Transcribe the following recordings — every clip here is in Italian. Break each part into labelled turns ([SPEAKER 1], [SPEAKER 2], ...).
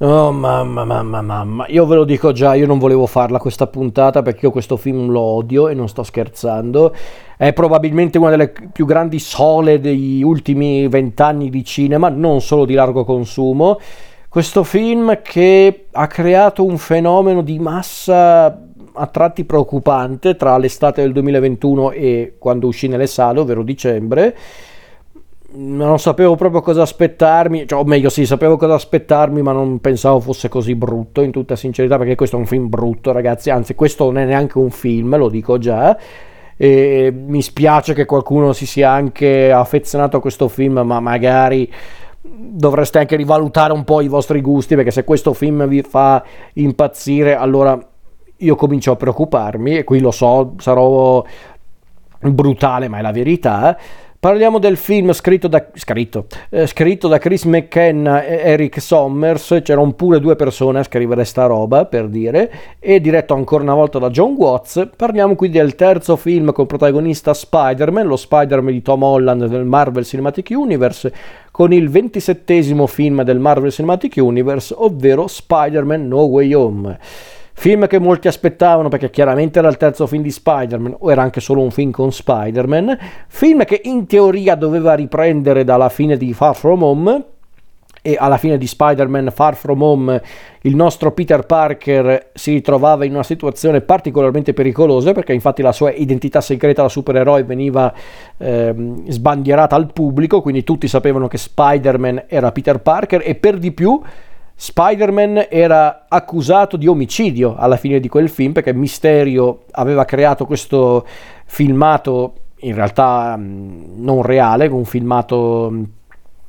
[SPEAKER 1] Oh mamma, mamma, mamma, io ve lo dico già, io non volevo farla questa puntata perché io questo film lo odio e non sto scherzando. È probabilmente una delle più grandi sole degli ultimi vent'anni di cinema, non solo di largo consumo. Questo film che ha creato un fenomeno di massa a tratti preoccupante tra l'estate del 2021 e quando uscì nelle sale, ovvero dicembre non sapevo proprio cosa aspettarmi, cioè, o meglio sì, sapevo cosa aspettarmi, ma non pensavo fosse così brutto, in tutta sincerità, perché questo è un film brutto, ragazzi, anzi questo non è neanche un film, lo dico già, e mi spiace che qualcuno si sia anche affezionato a questo film, ma magari dovreste anche rivalutare un po' i vostri gusti, perché se questo film vi fa impazzire, allora io comincio a preoccuparmi, e qui lo so, sarò brutale, ma è la verità Parliamo del film scritto da, scritto, eh, scritto da Chris McKenna e Eric Sommers, c'erano pure due persone a scrivere sta roba, per dire, e diretto ancora una volta da John Watts. Parliamo quindi del terzo film con protagonista Spider-Man, lo Spider-Man di Tom Holland del Marvel Cinematic Universe, con il ventisettesimo film del Marvel Cinematic Universe, ovvero Spider-Man No Way Home. Film che molti aspettavano perché chiaramente era il terzo film di Spider-Man o era anche solo un film con Spider-Man. Film che in teoria doveva riprendere dalla fine di Far From Home e alla fine di Spider-Man Far From Home il nostro Peter Parker si ritrovava in una situazione particolarmente pericolosa perché infatti la sua identità segreta da supereroe veniva ehm, sbandierata al pubblico, quindi tutti sapevano che Spider-Man era Peter Parker e per di più Spider-Man era accusato di omicidio alla fine di quel film perché Mysterio aveva creato questo filmato in realtà mm, non reale, un filmato mm,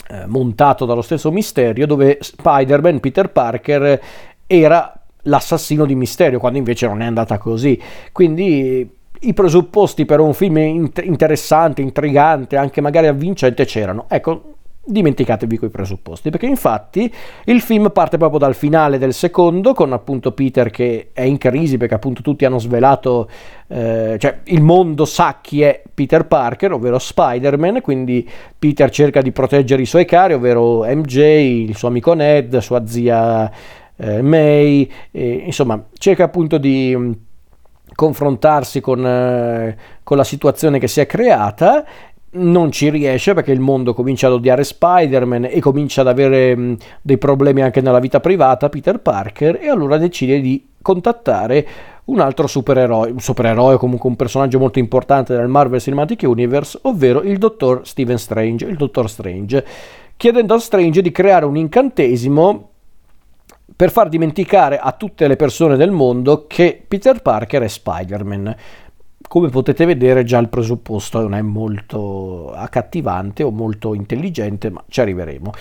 [SPEAKER 1] eh, montato dallo stesso Mysterio dove Spider-Man, Peter Parker, era l'assassino di Mysterio quando invece non è andata così. Quindi i presupposti per un film interessante, intrigante, anche magari avvincente c'erano. Ecco, dimenticatevi quei presupposti, perché infatti il film parte proprio dal finale del secondo, con appunto Peter che è in crisi perché appunto tutti hanno svelato, eh, cioè il mondo sa chi è Peter Parker, ovvero Spider-Man, quindi Peter cerca di proteggere i suoi cari, ovvero MJ, il suo amico Ned, sua zia eh, May, e, insomma cerca appunto di confrontarsi con, eh, con la situazione che si è creata non ci riesce perché il mondo comincia ad odiare Spider-Man e comincia ad avere mh, dei problemi anche nella vita privata, Peter Parker, e allora decide di contattare un altro supereroe, un supereroe comunque un personaggio molto importante del Marvel Cinematic Universe, ovvero il dottor Stephen Strange, il dottor Strange, chiedendo a Strange di creare un incantesimo per far dimenticare a tutte le persone del mondo che Peter Parker è Spider-Man come potete vedere già il presupposto non è molto accattivante o molto intelligente, ma ci arriveremo.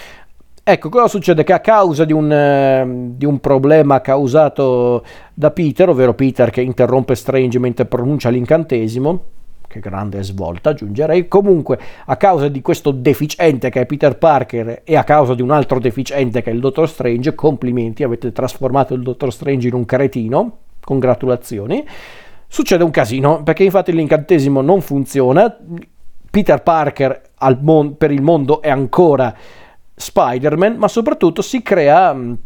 [SPEAKER 1] Ecco, cosa succede? Che a causa di un, eh, di un, problema causato da Peter, ovvero Peter che interrompe Strange mentre pronuncia l'incantesimo, che grande svolta aggiungerei, comunque a causa di questo deficiente che è Peter Parker e a causa di un altro deficiente che è il Dottor Strange, complimenti, avete trasformato il Dottor Strange in un cretino, congratulazioni Succede un casino perché infatti l'incantesimo non funziona. Peter Parker mon- per il mondo è ancora Spider-Man, ma soprattutto si crea um,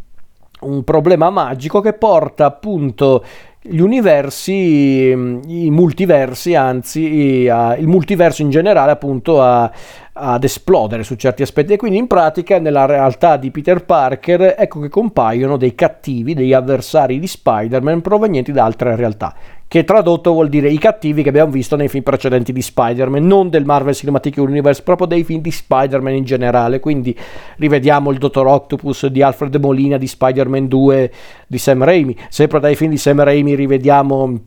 [SPEAKER 1] un problema magico che porta appunto gli universi, mm, i multiversi, anzi il multiverso in generale appunto a, ad esplodere su certi aspetti e quindi in pratica nella realtà di Peter Parker ecco che compaiono dei cattivi, degli avversari di Spider-Man provenienti da altre realtà che tradotto vuol dire i cattivi che abbiamo visto nei film precedenti di Spider-Man, non del Marvel Cinematic Universe, proprio dei film di Spider-Man in generale. Quindi rivediamo il Dottor Octopus di Alfred Molina di Spider-Man 2 di Sam Raimi, sempre dai film di Sam Raimi rivediamo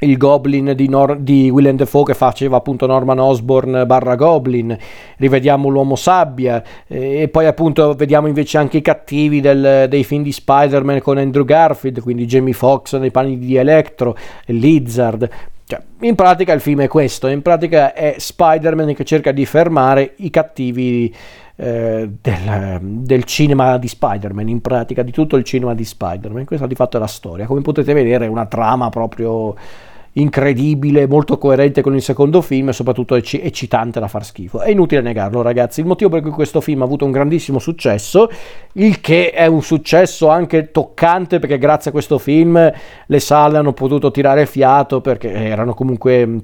[SPEAKER 1] il Goblin di, Nor- di Willem Dafoe che faceva appunto Norman Osborn barra Goblin, rivediamo l'Uomo Sabbia e poi appunto vediamo invece anche i cattivi del, dei film di Spider-Man con Andrew Garfield, quindi Jamie Foxx nei panni di Electro, Lizard. Cioè, in pratica il film è questo, in pratica è Spider-Man che cerca di fermare i cattivi eh, del, del, cinema di Spider-Man, in pratica di tutto il cinema di Spider-Man. Questa di fatto è la storia. Come potete vedere è una trama proprio incredibile, molto coerente con il secondo film e soprattutto ecc- eccitante da far schifo. È inutile negarlo, ragazzi. Il motivo per cui questo film ha avuto un grandissimo successo, il che è un successo anche toccante perché grazie a questo film le sale hanno potuto tirare fiato perché erano comunque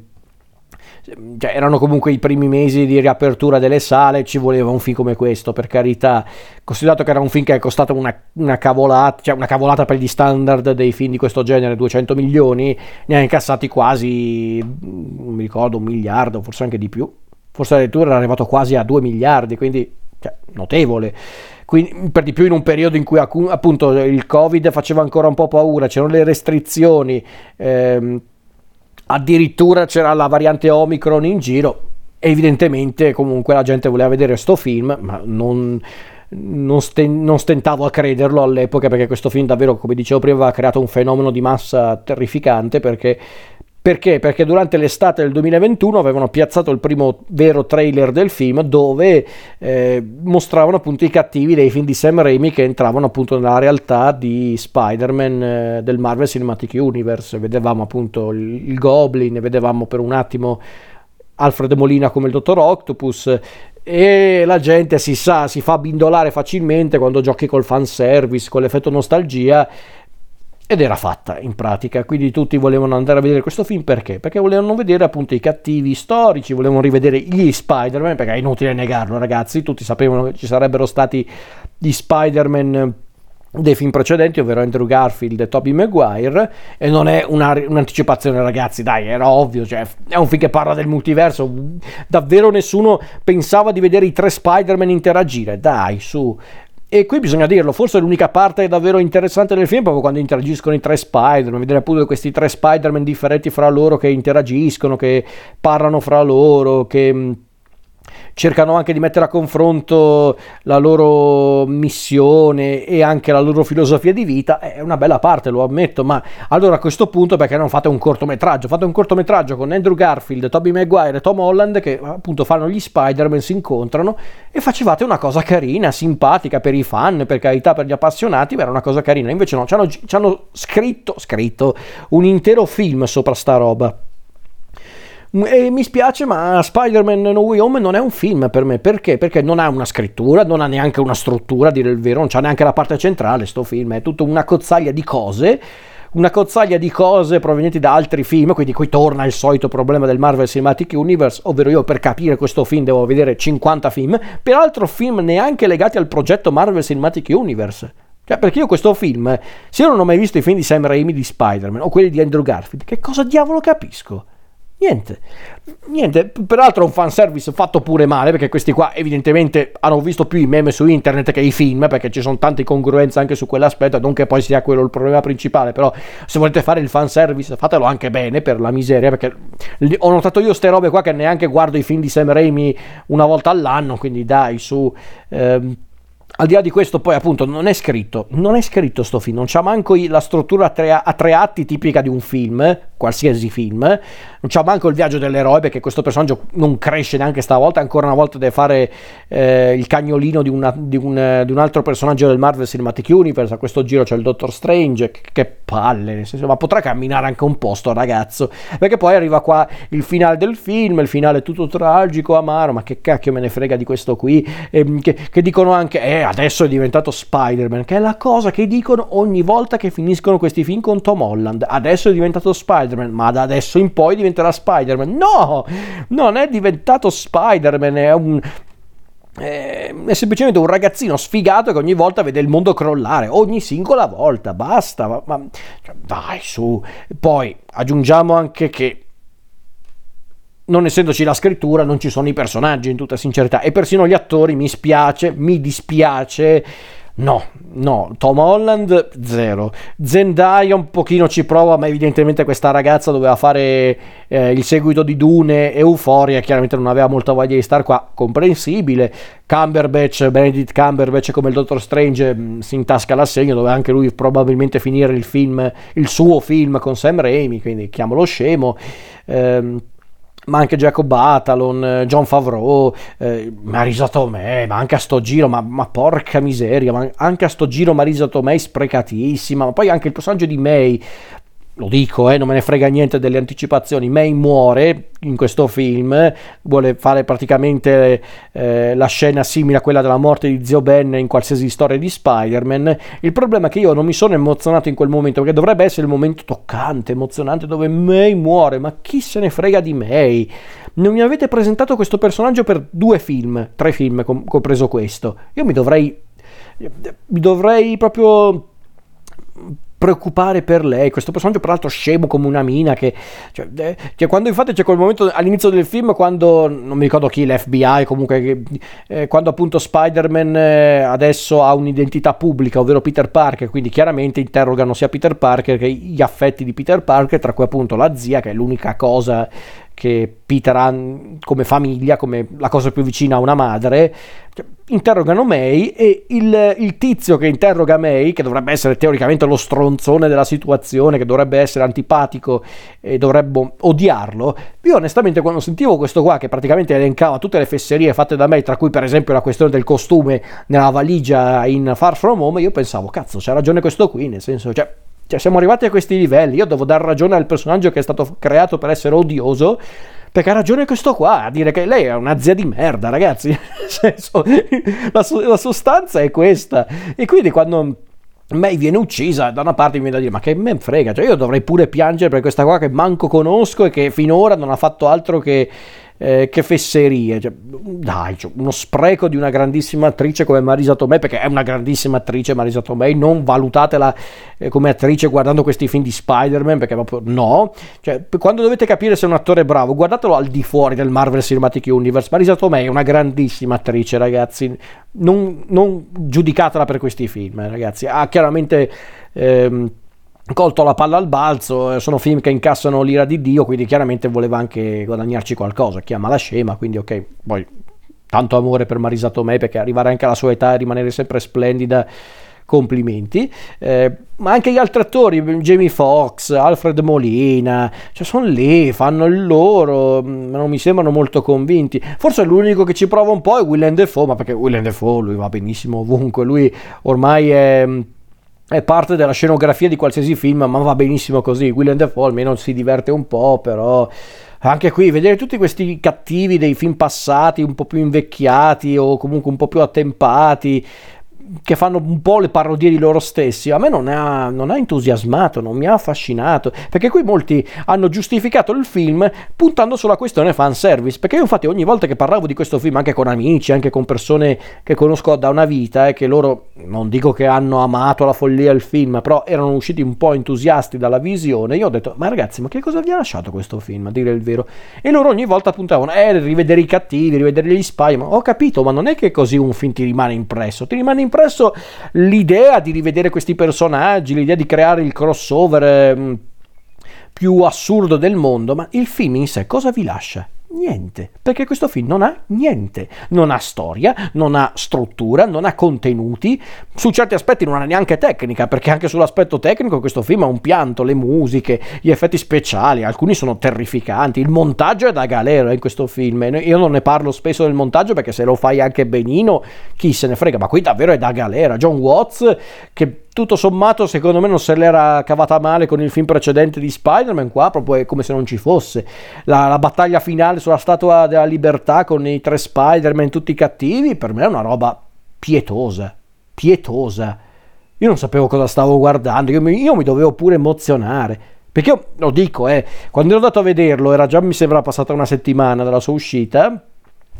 [SPEAKER 1] cioè, erano comunque i primi mesi di riapertura delle sale, ci voleva un film come questo, per carità. Considerato che era un film che è costato una, una cavolata, cioè una cavolata per gli standard dei film di questo genere, 200 milioni, ne ha incassati quasi, non mi ricordo, un miliardo, forse anche di più. Forse addirittura era arrivato quasi a 2 miliardi, quindi cioè, notevole. Quindi, per di più in un periodo in cui appunto il Covid faceva ancora un po' paura, c'erano le restrizioni. Ehm, addirittura c'era la variante Omicron in giro, evidentemente comunque la gente voleva vedere questo film, ma non, non, sten, non, stentavo a crederlo all'epoca perché questo film davvero, come dicevo prima, aveva creato un fenomeno di massa terrificante perché perché? Perché durante l'estate del 2021 avevano piazzato il primo vero trailer del film dove eh, mostravano appunto i cattivi dei film di Sam Raimi che entravano appunto nella realtà di Spider-Man eh, del Marvel Cinematic Universe. Vedevamo appunto il, Goblin, vedevamo per un attimo Alfred Molina come il Dottor Octopus e la gente si sa, si fa bindolare facilmente quando giochi col fanservice, con l'effetto nostalgia ed era fatta in pratica, quindi tutti volevano andare a vedere questo film perché? Perché volevano vedere appunto i cattivi storici, volevano rivedere gli Spider-Man, perché è inutile negarlo ragazzi, tutti sapevano che ci sarebbero stati gli Spider-Man dei film precedenti, ovvero Andrew Garfield e Tobey Maguire, e non è una, un'anticipazione ragazzi, dai, era ovvio, cioè, è un film che parla del multiverso, davvero nessuno pensava di vedere i tre Spider-Man interagire, dai, su, e qui bisogna dirlo, forse l'unica parte davvero interessante del film è proprio quando interagiscono i tre Spider-Man, vedere appunto questi tre Spider-Man differenti fra loro che interagiscono, che parlano fra loro, che cercano anche di mettere a confronto la loro missione e anche la loro filosofia di vita, è una bella parte, lo ammetto, ma allora a questo punto perché non fate un cortometraggio? Fate un cortometraggio con Andrew Garfield, Tobey Maguire e Tom Holland che appunto fanno gli Spider-Man, si incontrano e facevate una cosa carina, simpatica per i fan, per carità, per gli appassionati, ma era una cosa carina. Invece no, ci hanno scritto, scritto un intero film sopra sta roba. E mi spiace, ma Spider-Man No Way Home non è un film per me. Perché? Perché non ha una scrittura, non ha neanche una struttura, a dire il vero, non c'ha neanche la parte centrale. Sto film è tutta una cozzaglia di cose. Una cozzaglia di cose provenienti da altri film, quindi qui torna il solito problema del Marvel Cinematic Universe, ovvero io per capire questo film devo vedere 50 film, peraltro film neanche legati al progetto Marvel Cinematic Universe. Cioè, perché io questo film, se io non ho mai visto i film di Sam Raimi di Spider-Man o quelli di Andrew Garfield, che cosa diavolo capisco? Niente, niente, peraltro un fanservice fatto pure male perché questi qua evidentemente hanno visto più i meme su internet che i film perché ci sono tante incongruenze anche su quell'aspetto, non che poi sia quello il problema principale, però se volete fare il fanservice fatelo anche bene per la miseria perché ho notato io ste robe qua che neanche guardo i film di Sam Raimi una volta all'anno, quindi dai su... Ehm, al di là di questo poi appunto non è scritto, non è scritto sto film, non c'ha manco la struttura a tre, a tre atti tipica di un film, qualsiasi film, non c'ha manco il viaggio dell'eroe perché questo personaggio non cresce neanche stavolta, ancora una volta deve fare eh, il cagnolino di, una, di, un, di, un, altro personaggio del Marvel Cinematic Universe, a questo giro c'è il Doctor Strange, che, che palle, nel senso, ma potrà camminare anche un po' sto ragazzo, perché poi arriva qua il finale del film, il finale tutto tragico, amaro, ma che cacchio me ne frega di questo qui, eh, che, che dicono anche, eh adesso è diventato Spider-Man, che è la cosa che dicono ogni volta che finiscono questi film con Tom Holland, adesso è diventato Spider-Man, ma da adesso in poi diventerà Spider-Man. No, non è diventato Spider-Man, è un, è semplicemente un ragazzino sfigato che ogni volta vede il mondo crollare, ogni singola volta, basta, ma, ma cioè, vai su. Poi aggiungiamo anche che non essendoci la scrittura non ci sono i personaggi in tutta sincerità e persino gli attori mi spiace, mi dispiace No, no, Tom Holland zero. Zendaya un pochino ci prova, ma evidentemente questa ragazza doveva fare eh, il seguito di Dune e Euphoria, chiaramente non aveva molta voglia di star qua, comprensibile. Cumberbatch, Benedict Cumberbatch come il Dottor Strange mh, mm, si intasca l'assegno, doveva anche lui probabilmente finire il film, il suo film con Sam Raimi, quindi chiamalo scemo. Ehm, ma anche Jacob Batalon, eh, John Favreau, eh, Marisa Tomei, ma anche a sto giro, ma, ma porca miseria, ma anche a sto giro Marisa Tomei sprecatissima, ma poi anche il personaggio di May, lo dico, eh, non me ne frega niente delle anticipazioni, May muore in questo film, vuole fare praticamente eh, la scena simile a quella della morte di Zio Ben in qualsiasi storia di Spider-Man. Il problema è che io non mi sono emozionato in quel momento, perché dovrebbe essere il momento toccante, emozionante, dove May muore, ma chi se ne frega di May? Non mi avete presentato questo personaggio per due film, tre film, compreso questo. Io mi dovrei... mi dovrei proprio preoccupare per lei. Questo personaggio, peraltro, scemo come una mina. Che, cioè, eh, cioè, quando infatti c'è quel momento all'inizio del film, quando non mi ricordo chi, l'FBI, comunque, eh, quando appunto Spider-Man eh, adesso ha un'identità pubblica, ovvero Peter Parker, quindi chiaramente interrogano sia Peter Parker che gli affetti di Peter Parker, tra cui appunto la zia, che è l'unica cosa che Peter ha come famiglia, come la cosa più vicina a una madre, interrogano May e il, il, tizio che interroga May, che dovrebbe essere teoricamente lo stronzone della situazione, che dovrebbe essere antipatico e dovrebbe odiarlo, io onestamente quando sentivo questo qua che praticamente elencava tutte le fesserie fatte da May, tra cui per esempio la questione del costume nella valigia in Far From Home, io pensavo, cazzo, c'ha ragione questo qui, nel senso, cioè cioè, siamo arrivati a questi livelli. Io devo dar ragione al personaggio che è stato creato per essere odioso. Perché ha ragione questo qua a dire che lei è una zia di merda, ragazzi. Nel senso, la, la sostanza è questa. E quindi quando May viene uccisa, da una parte mi viene da dire, ma che me frega, cioè io dovrei pure piangere per questa qua che manco conosco e che finora non ha fatto altro che eh, che fesserie, cioè, dai, cioè, uno spreco di una grandissima attrice come Marisa Tomei, perché è una grandissima attrice Marisa Tomei, non valutatela eh, come attrice guardando questi film di Spider-Man, perché proprio no, cioè, quando dovete capire se un attore è bravo, guardatelo al di fuori del Marvel Cinematic Universe, Marisa Tomei è una grandissima attrice, ragazzi, non, non giudicatela per questi film, eh, ragazzi, ha chiaramente... Ehm, colto la palla al balzo, eh, sono film che incassano l'ira di Dio, quindi chiaramente voleva anche guadagnarci qualcosa, chiama la scema, quindi ok, poi tanto amore per Marisa Tomei perché arrivare anche alla sua età e rimanere sempre splendida, complimenti, eh, ma anche gli altri attori, Jamie Foxx, Alfred Molina, cioè sono lì, fanno il loro, mm, non mi sembrano molto convinti, forse l'unico che ci prova un po' è Willem Dafoe, ma perché Willem Dafoe lui va benissimo ovunque, lui ormai è è parte della scenografia di qualsiasi film, ma va benissimo così. William Defoe almeno si diverte un po', però anche qui vedere tutti questi cattivi dei film passati, un po' più invecchiati o comunque un po' più attempati, che fanno un po' le parodie di loro stessi, a me non ha, non ha, entusiasmato, non mi ha affascinato, perché qui molti hanno giustificato il film puntando sulla questione fanservice, perché io infatti ogni volta che parlavo di questo film, anche con amici, anche con persone che conosco da una vita, e eh, che loro, non dico che hanno amato la follia il film, però erano usciti un po' entusiasti dalla visione, io ho detto, ma ragazzi, ma che cosa vi ha lasciato questo film, a dire il vero? E loro ogni volta puntavano, eh, rivedere i cattivi, rivedere gli spy, ma ho capito, ma non è che così un film ti rimane impresso, ti rimane impresso impresso l'idea di rivedere questi personaggi, l'idea di creare il crossover eh, più assurdo del mondo, ma il film in sé cosa vi lascia? Niente, perché questo film non ha niente, non ha storia, non ha struttura, non ha contenuti, su certi aspetti non ha neanche tecnica, perché anche sull'aspetto tecnico questo film ha un pianto, le musiche, gli effetti speciali, alcuni sono terrificanti, il montaggio è da galera in questo film, io non ne parlo spesso del montaggio perché se lo fai anche benino chi se ne frega, ma qui davvero è da galera, John Watts che tutto sommato secondo me non se l'era cavata male con il film precedente di Spider-Man, qua proprio è come se non ci fosse. La, la, battaglia finale sulla Statua della Libertà con i tre Spider-Man tutti cattivi, per me è una roba pietosa, pietosa. Io non sapevo cosa stavo guardando, io mi, io mi dovevo pure emozionare. Perché io lo dico, eh, quando ero andato a vederlo, era già mi sembra passata una settimana dalla sua uscita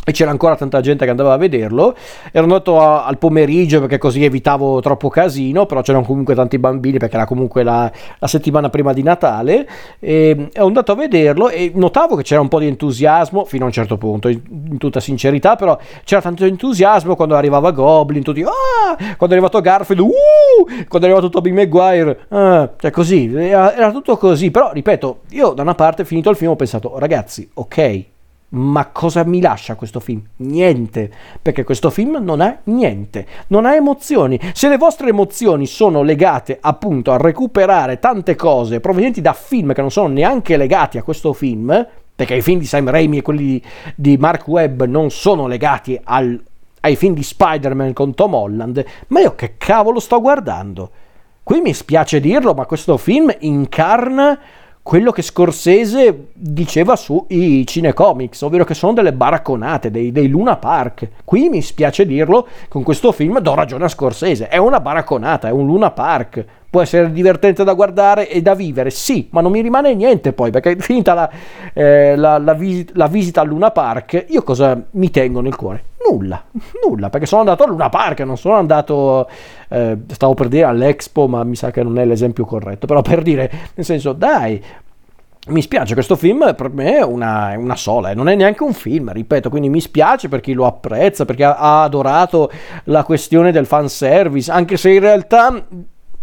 [SPEAKER 1] e c'era ancora tanta gente che andava a vederlo. Ero andato a, al pomeriggio perché così evitavo troppo casino, però c'erano comunque tanti bambini perché era comunque la, la settimana prima di Natale. E, e, ho andato a vederlo e notavo che c'era un po' di entusiasmo fino a un certo punto, in, in tutta sincerità, però c'era tanto entusiasmo quando arrivava Goblin, tutti ah! quando è arrivato Garfield, uh! quando è arrivato Tobey Maguire, ah! cioè così, era, era tutto così. Però ripeto, io da una parte finito il film ho pensato, ragazzi, ok ma cosa mi lascia questo film? Niente, perché questo film non ha niente, non ha emozioni. Se le vostre emozioni sono legate appunto a recuperare tante cose provenienti da film che non sono neanche legati a questo film, perché i film di Sam Raimi e quelli di Mark Webb non sono legati al, ai film di Spider-Man con Tom Holland, ma io che cavolo sto guardando? Qui mi spiace dirlo, ma questo film incarna quello che Scorsese diceva sui cinecomics, ovvero che sono delle baracconate, dei, dei, Luna Park. Qui mi spiace dirlo, con questo film do ragione a Scorsese, è una baracconata, è un Luna Park. Può essere divertente da guardare e da vivere, sì, ma non mi rimane niente poi, perché finita la, eh, la, la, vis- la visita al Luna Park, io cosa mi tengo nel cuore? Nulla, nulla, perché sono andato a Luna Park, non sono andato, eh, stavo per dire all'Expo, ma mi sa che non è l'esempio corretto, però per dire, nel senso, dai, mi spiace, questo film per me è una, una, sola, non è neanche un film, ripeto, quindi mi spiace per chi lo apprezza, perché ha, ha adorato la questione del fanservice, anche se in realtà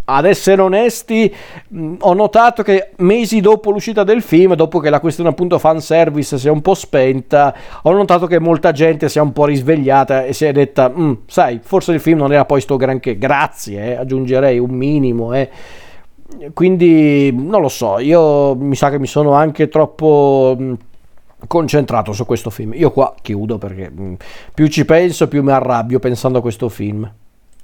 [SPEAKER 1] ad essere onesti, mh, ho notato che mesi dopo l'uscita del film, dopo che la questione appunto fanservice si è un po' spenta, ho notato che molta gente si è un po' risvegliata e si è detta, sai, forse il film non era poi sto granché, grazie, eh, aggiungerei un minimo, eh. Quindi non lo so, io mi sa che mi sono anche troppo mh, concentrato su questo film. Io qua chiudo perché più ci penso, più mi arrabbio pensando a questo film.